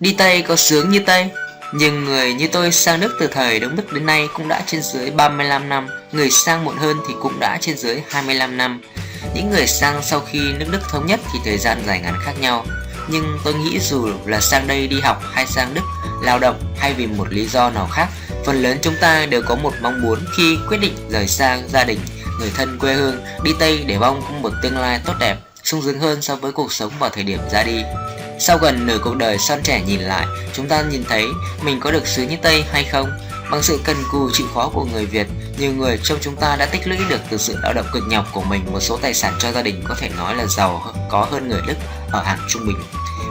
Đi Tây có sướng như Tây Nhưng người như tôi sang Đức từ thời Đông Đức đến nay cũng đã trên dưới 35 năm. Người sang muộn hơn thì cũng đã trên dưới 25 năm. Những người sang sau khi nước Đức thống nhất thì thời gian dài ngắn khác nhau. Nhưng tôi nghĩ dù là sang đây đi học hay sang Đức lao động hay vì một lý do nào khác Phần lớn chúng ta đều có một mong muốn khi quyết định rời xa gia đình, người thân quê hương đi Tây để mong một tương lai tốt đẹp, sung sướng hơn so với cuộc sống vào thời điểm ra đi. Sau gần nửa cuộc đời son trẻ nhìn lại, chúng ta nhìn thấy mình có được xứ như Tây hay không? Bằng sự cần cù chịu khó của người Việt, nhiều người trong chúng ta đã tích lũy được từ sự lao động cực nhọc của mình một số tài sản cho gia đình có thể nói là giàu có hơn người Đức ở hạng trung bình.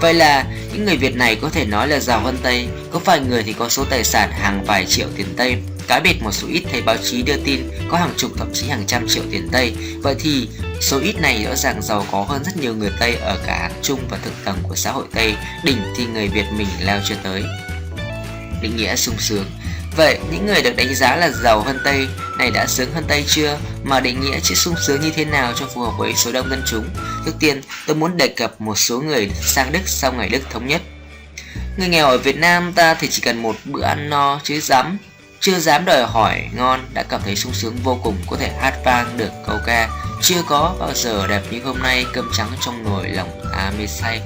Vậy là những người Việt này có thể nói là giàu hơn Tây, có vài người thì có số tài sản hàng vài triệu tiền Tây. cá biệt một số ít thấy báo chí đưa tin có hàng chục thậm chí hàng trăm triệu tiền Tây. Vậy thì số ít này rõ ràng giàu có hơn rất nhiều người Tây ở cả hạng trung và thượng tầng của xã hội Tây. Đỉnh thì người Việt mình leo chưa tới. Định nghĩa sung sướng Vậy những người được đánh giá là giàu hơn Tây này đã sướng hơn Tây chưa? Mà định nghĩa chữ sung sướng như thế nào cho phù hợp với số đông dân chúng? Trước tiên, tôi muốn đề cập một số người sang Đức sau ngày Đức thống nhất. Người nghèo ở Việt Nam ta thì chỉ cần một bữa ăn no chứ dám chưa dám đòi hỏi ngon đã cảm thấy sung sướng vô cùng có thể hát vang được câu ca chưa có bao giờ đẹp như hôm nay cơm trắng trong nồi lòng ta mê say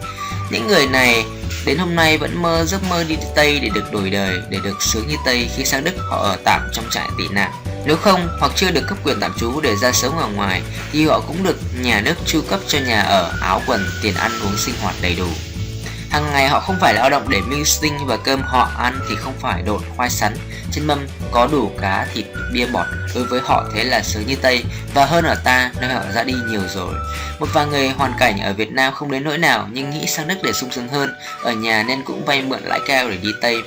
những người này đến hôm nay vẫn mơ giấc mơ đi Tây để được đổi đời, để được sướng như Tây khi sang Đức họ ở tạm trong trại tị nạn. Nếu không hoặc chưa được cấp quyền tạm trú để ra sống ở ngoài thì họ cũng được nhà nước chu cấp cho nhà ở, áo quần, tiền ăn uống sinh hoạt đầy đủ. Hàng ngày họ không phải lao động để mưu sinh và cơm họ ăn thì không phải đột khoai sắn. Trên mâm có đủ cá, thịt, bia bọt. Đối với họ thế là sướng như Tây. Và hơn ở ta nơi họ ra đi nhiều rồi. Một vài người hoàn cảnh ở Việt Nam không đến nỗi nào Nhưng nghĩ sang Đức để sung sướng hơn. Ở nhà nên cũng vay mượn lãi cao để đi Tây.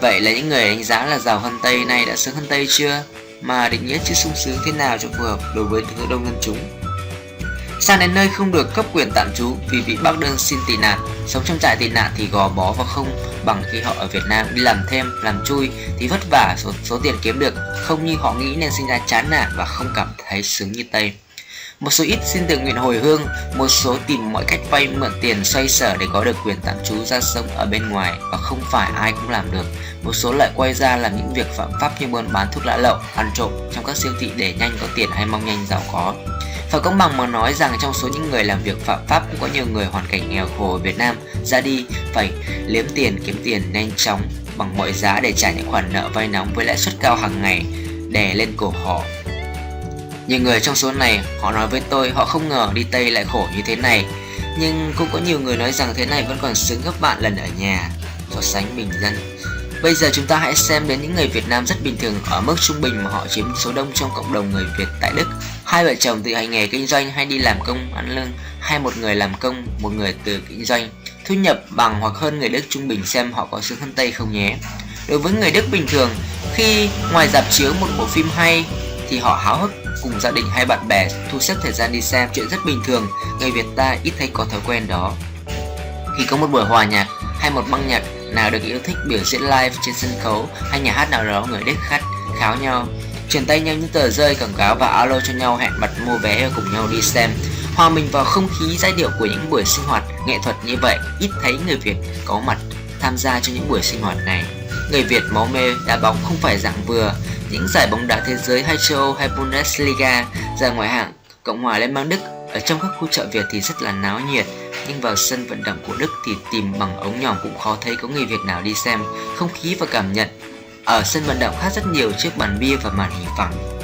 Vậy là những người đánh giá là giàu hơn Tây nay đã sướng hơn Tây chưa? Mà định nghĩa chữ sung sướng thế nào cho phù hợp đối với đông dân chúng? Sang đến nơi không được cấp quyền tạm trú vì bị bác đơn xin tị nạn. Sống trong trại tị nạn thì gò bó và không bằng khi họ ở Việt Nam. Đi làm thêm, làm chui thì vất vả số, số tiền kiếm được. Không như họ nghĩ nên sinh ra chán nản và không cảm thấy sướng như Tây một số ít xin tự nguyện hồi hương, một số tìm mọi cách vay mượn tiền xoay sở để có được quyền tạm trú ra sống ở bên ngoài và không phải ai cũng làm được. Một số lại quay ra làm những việc phạm pháp như buôn bán thuốc lá lậu, ăn trộm trong các siêu thị để nhanh có tiền hay mong nhanh giàu có. Phải công bằng mà nói rằng trong số những người làm việc phạm pháp cũng có nhiều người hoàn cảnh nghèo khổ ở Việt Nam ra đi phải liếm tiền kiếm tiền nhanh chóng bằng mọi giá để trả những khoản nợ vay nóng với lãi suất cao hàng ngày đè lên cổ họ. Nhiều người trong số này họ nói với tôi họ không ngờ đi Tây lại khổ như thế này Nhưng cũng có nhiều người nói rằng thế này vẫn còn sướng gấp bạn lần ở nhà So sánh bình dân Bây giờ chúng ta hãy xem đến những người Việt Nam rất bình thường ở mức trung bình mà họ chiếm số đông trong cộng đồng người Việt tại Đức. Hai vợ chồng tự hành nghề kinh doanh hay đi làm công ăn lương, hay một người làm công, một người từ kinh doanh. Thu nhập bằng hoặc hơn người Đức trung bình xem họ có sướng hơn Tây không nhé. Đối với người Đức bình thường, khi ngoài dạp chiếu một bộ phim hay thì họ háo hức cùng gia đình hay bạn bè thu xếp thời gian đi xem chuyện rất bình thường. Người Việt ta ít thấy có thói quen đó. Khi có một buổi hòa nhạc hay một băng nhạc nào được yêu thích biểu diễn live trên sân khấu hay nhà hát nào đó người đếch khách kháo nhau, truyền tay nhau những tờ rơi quảng cáo và alo cho nhau hẹn mặt mua vé và cùng nhau đi xem hòa mình vào không khí giai điệu của những buổi sinh hoạt nghệ thuật như vậy, ít thấy người việt có mặt tham gia cho những buổi sinh hoạt này người việt máu mê đá bóng không phải dạng vừa những giải bóng đá thế giới hay châu Âu hay Bundesliga ra ngoài hạng Cộng hòa Liên bang Đức ở trong các khu chợ Việt thì rất là náo nhiệt nhưng vào sân vận động của Đức thì tìm bằng ống nhòm cũng khó thấy có người Việt nào đi xem. Không khí và cảm nhận ở sân vận động khác rất nhiều trước bàn bia và màn hình phẳng.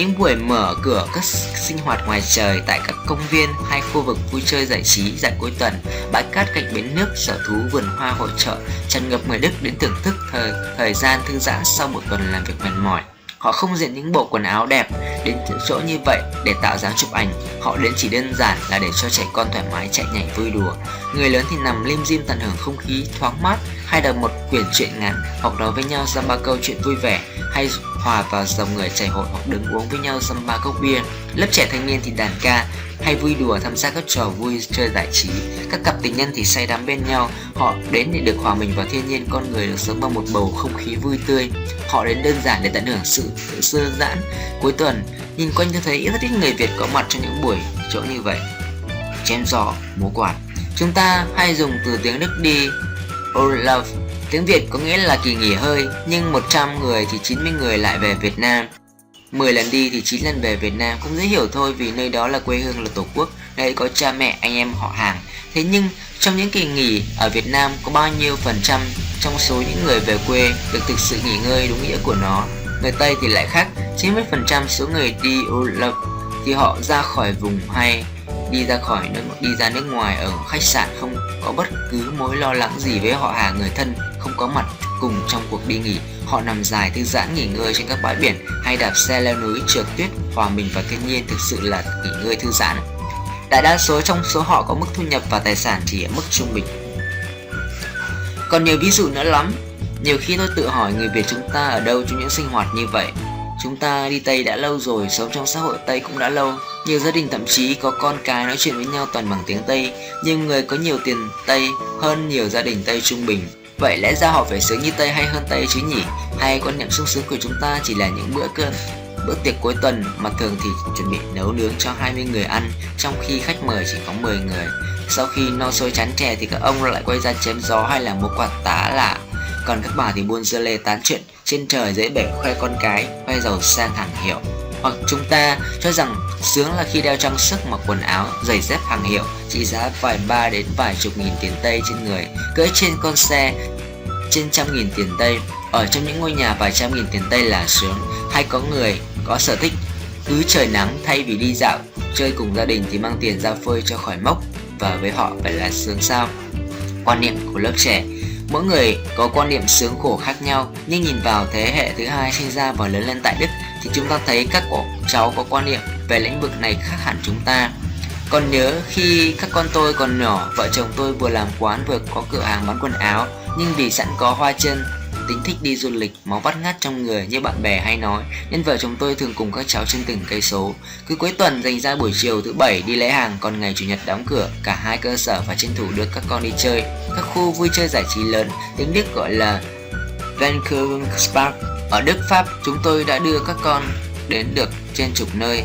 Những buổi mở cửa các sinh hoạt ngoài trời tại các công viên hay khu vực vui chơi giải trí dạo cuối tuần, bãi cát cạnh bến nước, sở thú, vườn hoa hội trợ tràn ngập người Đức đến thưởng thức thời thời gian thư giãn sau một tuần làm việc mệt mỏi. Họ không diện những bộ quần áo đẹp đến chỗ như vậy để tạo dáng chụp ảnh Họ đến chỉ đơn giản là để cho trẻ con thoải mái chạy nhảy vui đùa Người lớn thì nằm lim dim tận hưởng không khí thoáng mát Hay đọc một quyển truyện ngắn hoặc nói với nhau ra ba câu chuyện vui vẻ Hay hòa vào dòng người chảy hội hoặc đứng uống với nhau dăm ba cốc bia. Lớp trẻ thanh niên thì đàn ca, hay vui đùa tham gia các trò vui, chơi giải trí. Các cặp tình nhân thì say đắm bên nhau. Họ đến để được hòa mình vào thiên nhiên, con người được sống bằng một bầu không khí vui tươi. Họ đến đơn giản để tận hưởng sự sơ giãn cuối tuần. Nhìn quanh tôi thấy rất ít người việt có mặt trong những buổi chỗ như vậy. Chém gió, múa quạt. Chúng ta hay dùng từ tiếng đức đi Olaf. Tiếng Việt có nghĩa là kỳ nghỉ hơi, nhưng 100 người thì 90 người lại về Việt Nam. 10 lần đi thì 9 lần về Việt Nam cũng dễ hiểu thôi vì nơi đó là quê hương là tổ quốc, nơi có cha mẹ, anh em họ hàng. Thế nhưng trong những kỳ nghỉ ở Việt Nam có bao nhiêu phần trăm trong số những người về quê được thực sự nghỉ ngơi đúng nghĩa của nó? Người Tây thì lại khác, 90% số người đi Olaf thì họ ra khỏi vùng hay đi ra khỏi nước đi ra nước ngoài ở khách sạn không có bất cứ mối lo lắng gì với họ hàng, người thân không có mặt cùng trong cuộc đi nghỉ. Họ nằm dài thư giãn nghỉ ngơi trên các bãi biển hay đạp xe leo núi trượt tuyết, hòa mình vào thiên nhiên thực sự là nghỉ ngơi thư giãn. Đại đa số trong số họ có mức thu nhập và tài sản chỉ ở mức trung bình. Còn nhiều ví dụ nữa lắm. Nhiều khi tôi tự hỏi người việt chúng ta ở đâu trong những sinh hoạt như vậy? Chúng ta đi Tây đã lâu rồi, sống trong xã hội Tây cũng đã lâu. Nhiều gia đình thậm chí có con cái nói chuyện với nhau toàn bằng tiếng Tây. nhưng người có nhiều tiền Tây hơn nhiều gia đình Tây trung bình. Vậy lẽ ra họ phải sướng như Tây hay hơn Tây chứ nhỉ? Hay quan niệm sung sướng của chúng ta chỉ là những bữa cơm bữa tiệc cuối tuần mà thường thì chuẩn bị nấu nướng cho 20 người ăn trong khi khách mời chỉ có 10 người. Sau khi no sôi chán chè thì các ông lại quay ra chém gió hay là múa quạt tá lạ. Còn các bà thì buôn dưa lê tán chuyện trên trời dễ bể khoe con cái, khoe giàu sang hàng hiệu. Hoặc chúng ta cho rằng sướng là khi đeo trang sức mặc quần áo, giày dép hàng hiệu trị giá vài ba đến vài chục nghìn tiền Tây trên người, cưỡi trên con xe trên trăm nghìn tiền Tây, ở trong những ngôi nhà vài trăm nghìn tiền Tây là sướng, hay có người có sở thích cứ trời nắng thay vì đi dạo, chơi cùng gia đình thì mang tiền ra phơi cho khỏi mốc và với họ phải là sướng sao. Quan niệm của lớp trẻ Mỗi người có quan niệm sướng khổ khác nhau, nhưng nhìn vào thế hệ thứ hai sinh ra và lớn lên tại Đức thì chúng ta thấy các cháu có quan niệm về lĩnh vực này khác hẳn chúng ta. Còn nhớ khi các con tôi còn nhỏ, vợ chồng tôi vừa làm quán vừa có cửa hàng bán quần áo, nhưng vì sẵn có hoa chân tính thích đi du lịch, máu vắt ngát trong người như bạn bè hay nói, nên vợ chồng tôi thường cùng các cháu trên từng cây số. Cứ cuối tuần dành ra buổi chiều thứ bảy đi lấy hàng, còn ngày chủ nhật đóng cửa, cả hai cơ sở phải tranh thủ đưa các con đi chơi. Các khu vui chơi giải trí lớn, tiếng Đức gọi là Vancouver Park. Ở Đức Pháp, chúng tôi đã đưa các con đến được trên chục nơi.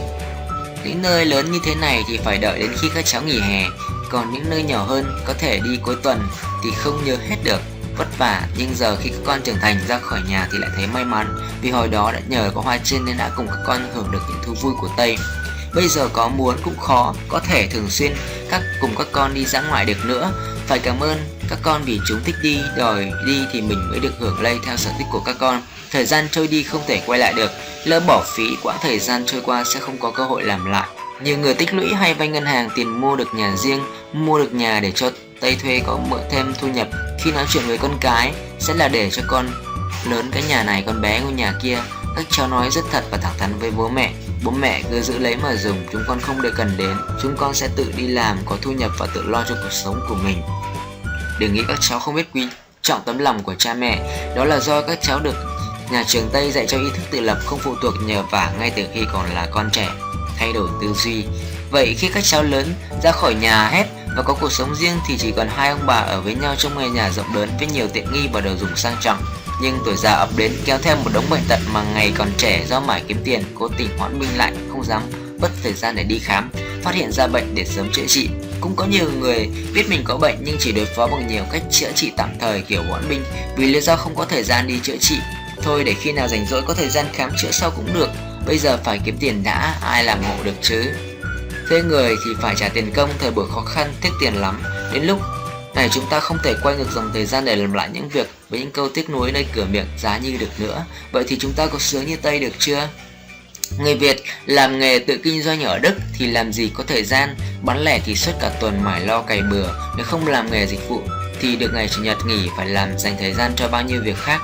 Những nơi lớn như thế này thì phải đợi đến khi các cháu nghỉ hè, còn những nơi nhỏ hơn có thể đi cuối tuần thì không nhớ hết được vất vả nhưng giờ khi các con trưởng thành ra khỏi nhà thì lại thấy may mắn vì hồi đó đã nhờ có hoa trên nên đã cùng các con hưởng được những thú vui của Tây. Bây giờ có muốn cũng khó, có thể thường xuyên các cùng các con đi ra ngoài được nữa. Phải cảm ơn các con vì chúng thích đi, đòi đi thì mình mới được hưởng lây theo sở thích của các con. Thời gian trôi đi không thể quay lại được, lỡ bỏ phí quãng thời gian trôi qua sẽ không có cơ hội làm lại. Nhiều người tích lũy hay vay ngân hàng tiền mua được nhà riêng, mua được nhà để cho Tây thuê có mượn thêm thu nhập. Khi nói chuyện với con cái, sẽ là để cho con lớn cái nhà này, con bé ngôi nhà kia. Các cháu nói rất thật và thẳng thắn với bố mẹ. Bố mẹ cứ giữ lấy mà dùng, chúng con không để cần đến. Chúng con sẽ tự đi làm, có thu nhập và tự lo cho cuộc sống của mình. Đừng nghĩ các cháu không biết quý trọng tấm lòng của cha mẹ. Đó là do các cháu được nhà trường tây dạy cho ý thức tự lập, không phụ thuộc nhờ vả ngay từ khi còn là con trẻ, thay đổi tư duy. Vậy khi các cháu lớn ra khỏi nhà hết và có cuộc sống riêng thì chỉ còn hai ông bà ở với nhau trong ngôi nhà rộng lớn với nhiều tiện nghi và đồ dùng sang trọng. Nhưng tuổi già ập đến kéo theo một đống bệnh tật mà ngày còn trẻ do mải kiếm tiền, cố tình hoãn binh lại, không dám mất thời gian để đi khám, phát hiện ra bệnh để sớm chữa trị. Cũng có nhiều người biết mình có bệnh nhưng chỉ đối phó bằng nhiều cách chữa trị tạm thời kiểu hoãn binh vì lý do không có thời gian đi chữa trị. Thôi để khi nào rảnh rỗi có thời gian khám chữa sau cũng được, bây giờ phải kiếm tiền đã, ai làm ngộ được chứ. Thuê người thì phải trả tiền công, thời buổi khó khăn, tiếc tiền lắm. Đến lúc này chúng ta không thể quay ngược dòng thời gian để làm lại những việc với những câu tiếc nuối nơi cửa miệng giá như được nữa. Vậy thì chúng ta có sướng như Tây được chưa? Người Việt làm nghề tự kinh doanh ở Đức thì làm gì có thời gian? Bán lẻ thì suốt cả tuần mải lo cày bừa. Nếu không làm nghề dịch vụ thì được ngày Chủ nhật nghỉ phải làm dành thời gian cho bao nhiêu việc khác.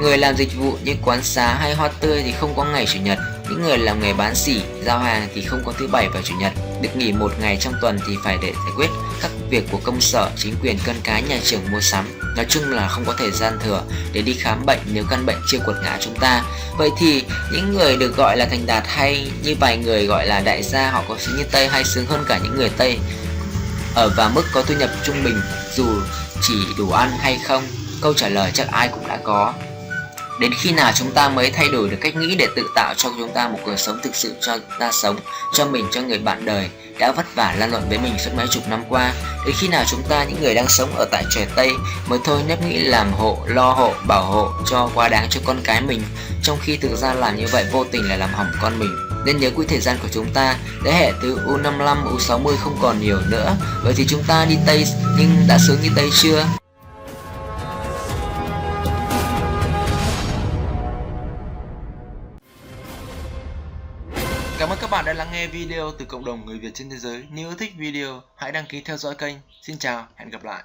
Người làm dịch vụ như quán xá hay hoa tươi thì không có ngày Chủ nhật những người làm nghề bán xỉ, giao hàng thì không có thứ bảy và chủ nhật, được nghỉ một ngày trong tuần thì phải để giải quyết các việc của công sở, chính quyền, cân cái, nhà trường mua sắm. Nói chung là không có thời gian thừa để đi khám bệnh nếu căn bệnh chưa quật ngã chúng ta. Vậy thì những người được gọi là thành đạt hay như vài người gọi là đại gia họ có sướng như Tây hay sướng hơn cả những người Tây ở và mức có thu nhập trung bình dù chỉ đủ ăn hay không? Câu trả lời chắc ai cũng đã có. Đến khi nào chúng ta mới thay đổi được cách nghĩ để tự tạo cho chúng ta một cuộc sống thực sự cho ta sống, cho mình, cho người bạn đời. đã vất vả lan lộn với mình suốt mấy chục năm qua. Đến khi nào chúng ta những người đang sống ở tại trời Tây mới thôi nếp nghĩ làm hộ, lo hộ, bảo hộ cho quá đáng cho con cái mình, trong khi thực ra làm như vậy vô tình là làm hỏng con mình. Nên nhớ quỹ thời gian của chúng ta, thế hệ từ U55, U60 không còn nhiều nữa. Vậy thì chúng ta đi Tây nhưng đã sướng như Tây chưa? Các bạn đã lắng nghe video từ cộng đồng người Việt trên thế giới. Nếu thích video, hãy đăng ký theo dõi kênh. Xin chào, hẹn gặp lại.